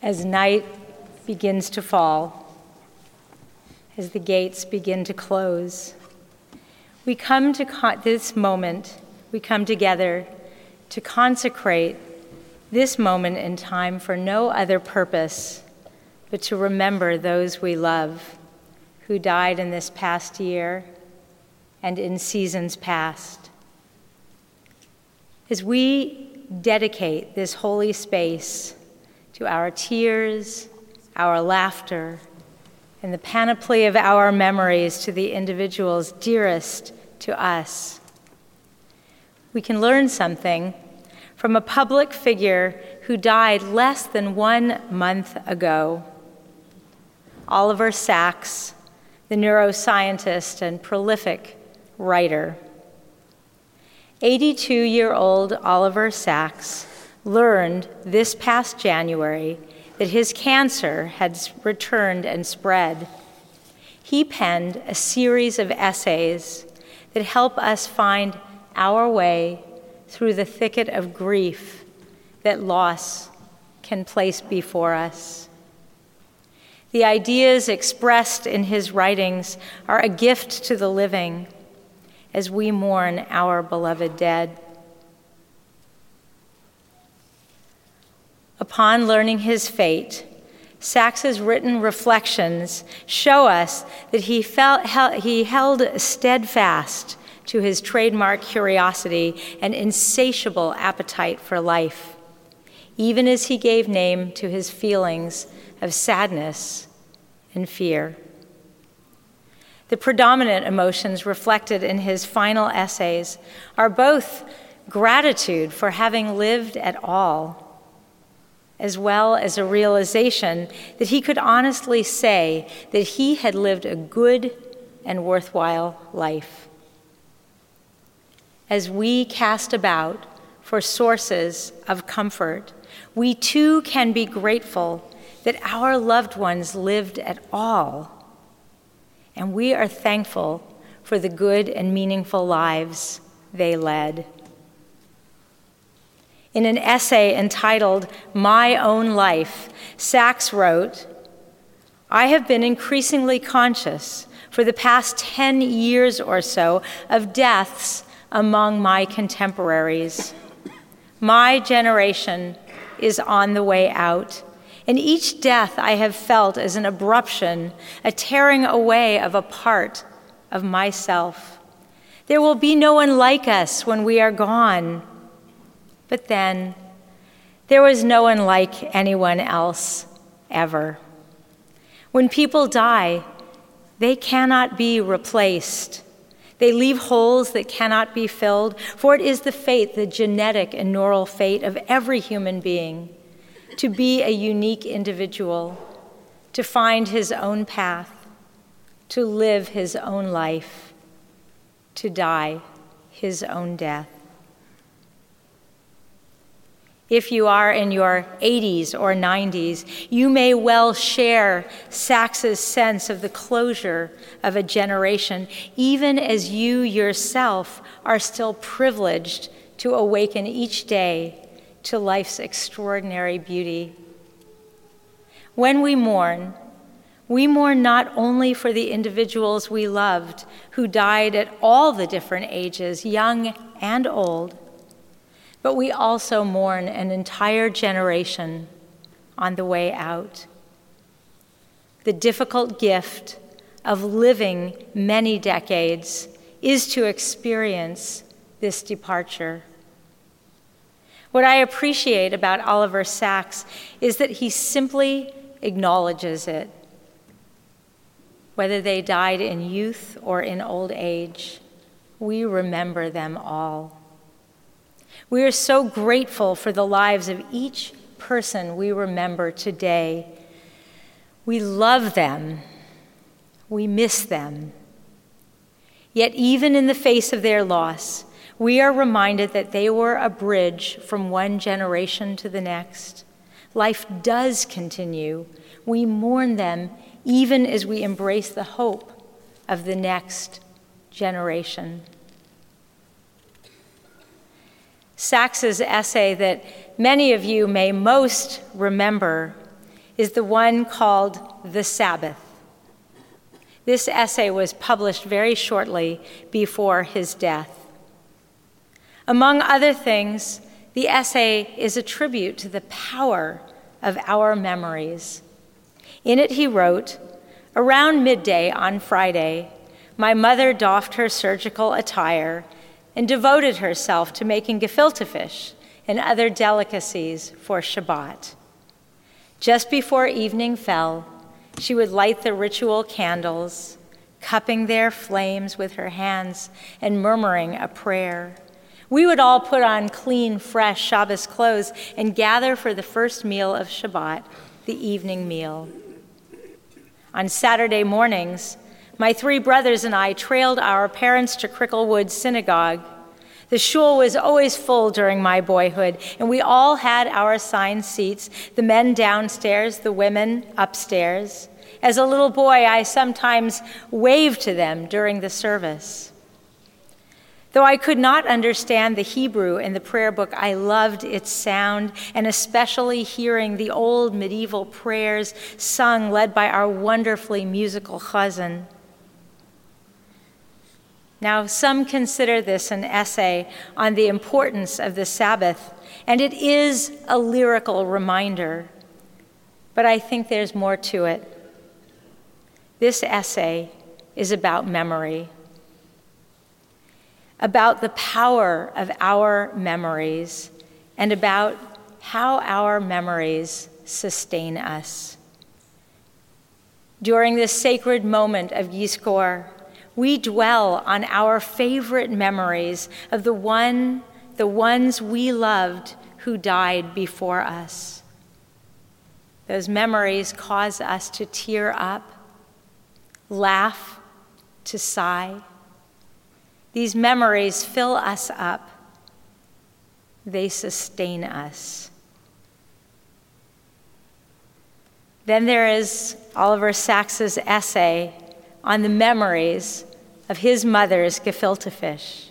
As night begins to fall, as the gates begin to close, we come to con- this moment, we come together to consecrate this moment in time for no other purpose but to remember those we love who died in this past year and in seasons past. As we dedicate this holy space to our tears, our laughter, and the panoply of our memories to the individuals dearest to us, we can learn something from a public figure who died less than one month ago. Oliver Sacks, the neuroscientist and prolific writer. 82 year old Oliver Sacks learned this past January that his cancer had returned and spread. He penned a series of essays that help us find our way through the thicket of grief that loss can place before us. The ideas expressed in his writings are a gift to the living as we mourn our beloved dead. Upon learning his fate, Sacks's written reflections show us that he, felt, he held steadfast to his trademark curiosity and insatiable appetite for life, even as he gave name to his feelings of sadness and fear. The predominant emotions reflected in his final essays are both gratitude for having lived at all, as well as a realization that he could honestly say that he had lived a good and worthwhile life. As we cast about for sources of comfort, we too can be grateful that our loved ones lived at all. And we are thankful for the good and meaningful lives they led. In an essay entitled My Own Life, Sacks wrote, I have been increasingly conscious for the past 10 years or so of deaths among my contemporaries. My generation is on the way out and each death I have felt as an abruption, a tearing away of a part of myself. There will be no one like us when we are gone. But then, there was no one like anyone else ever. When people die, they cannot be replaced. They leave holes that cannot be filled, for it is the fate, the genetic and neural fate of every human being to be a unique individual, to find his own path, to live his own life, to die his own death. If you are in your 80s or 90s, you may well share Sacks's sense of the closure of a generation, even as you yourself are still privileged to awaken each day to life's extraordinary beauty. When we mourn, we mourn not only for the individuals we loved who died at all the different ages, young and old, but we also mourn an entire generation on the way out. The difficult gift of living many decades is to experience this departure. What I appreciate about Oliver Sacks is that he simply acknowledges it. Whether they died in youth or in old age, we remember them all. We are so grateful for the lives of each person we remember today. We love them. We miss them. Yet, even in the face of their loss, we are reminded that they were a bridge from one generation to the next. Life does continue. We mourn them even as we embrace the hope of the next generation. Sacks's essay that many of you may most remember is the one called The Sabbath. This essay was published very shortly before his death. Among other things, the essay is a tribute to the power of our memories. In it, he wrote Around midday on Friday, my mother doffed her surgical attire and devoted herself to making gefilte fish and other delicacies for Shabbat. Just before evening fell, she would light the ritual candles, cupping their flames with her hands and murmuring a prayer. We would all put on clean, fresh Shabbos clothes and gather for the first meal of Shabbat, the evening meal. On Saturday mornings, my three brothers and I trailed our parents to Cricklewood Synagogue the shul was always full during my boyhood, and we all had our assigned seats the men downstairs, the women upstairs. As a little boy, I sometimes waved to them during the service. Though I could not understand the Hebrew in the prayer book, I loved its sound, and especially hearing the old medieval prayers sung, led by our wonderfully musical chazan. Now, some consider this an essay on the importance of the Sabbath, and it is a lyrical reminder, but I think there's more to it. This essay is about memory, about the power of our memories, and about how our memories sustain us. During this sacred moment of Yizkor, we dwell on our favorite memories of the one the ones we loved who died before us. Those memories cause us to tear up, laugh, to sigh. These memories fill us up. They sustain us. Then there is Oliver Sacks's essay on the memories of his mother's gefilte fish.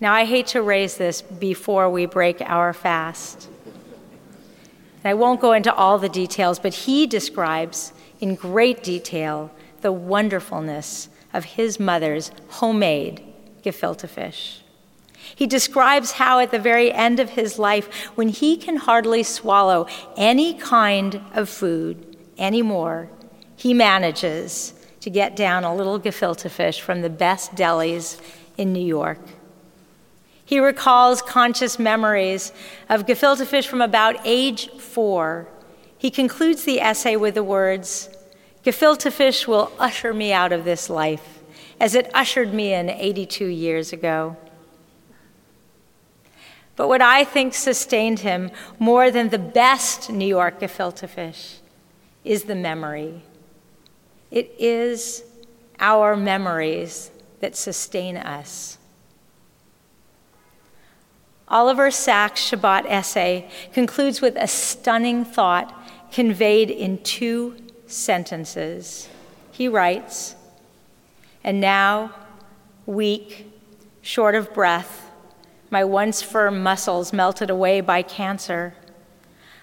Now, I hate to raise this before we break our fast. And I won't go into all the details, but he describes in great detail the wonderfulness of his mother's homemade gefilte fish. He describes how, at the very end of his life, when he can hardly swallow any kind of food anymore, he manages to get down a little gefilte fish from the best delis in New York. He recalls conscious memories of gefilte fish from about age four. He concludes the essay with the words Gefilte fish will usher me out of this life, as it ushered me in 82 years ago. But what I think sustained him more than the best New York gefilte fish is the memory it is our memories that sustain us. Oliver Sacks' Shabbat essay concludes with a stunning thought conveyed in two sentences. He writes, And now, weak, short of breath, my once firm muscles melted away by cancer,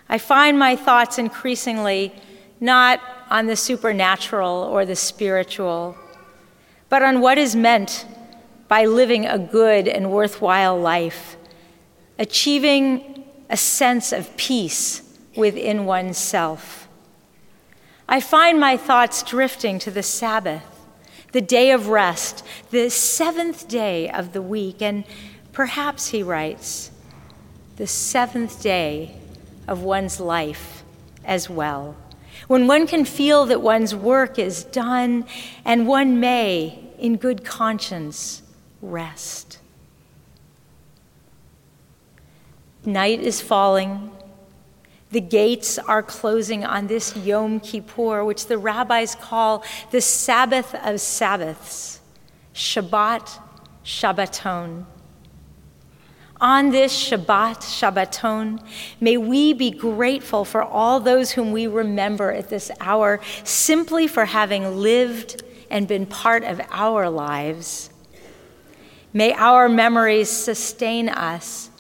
I find my thoughts increasingly not on the supernatural or the spiritual, but on what is meant by living a good and worthwhile life, achieving a sense of peace within oneself. I find my thoughts drifting to the Sabbath, the day of rest, the seventh day of the week, and perhaps, he writes, the seventh day of one's life as well when one can feel that one's work is done and one may, in good conscience, rest. Night is falling. The gates are closing on this Yom Kippur, which the rabbis call the Sabbath of Sabbaths, Shabbat, Shabbaton. On this Shabbat, Shabbaton, may we be grateful for all those whom we remember at this hour simply for having lived and been part of our lives. May our memories sustain us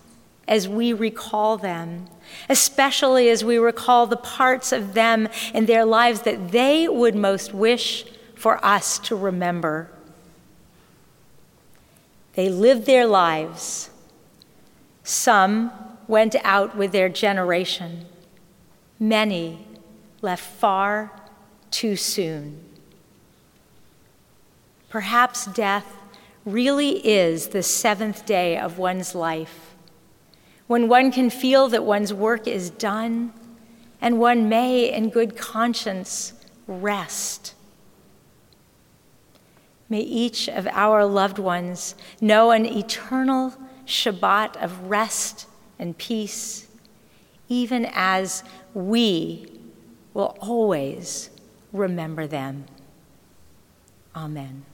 as we recall them, especially as we recall the parts of them and their lives that they would most wish for us to remember. They lived their lives. Some went out with their generation. Many left far too soon. Perhaps death really is the seventh day of one's life, when one can feel that one's work is done and one may, in good conscience, rest. May each of our loved ones know an eternal Shabbat of rest and peace, even as we will always remember them. Amen.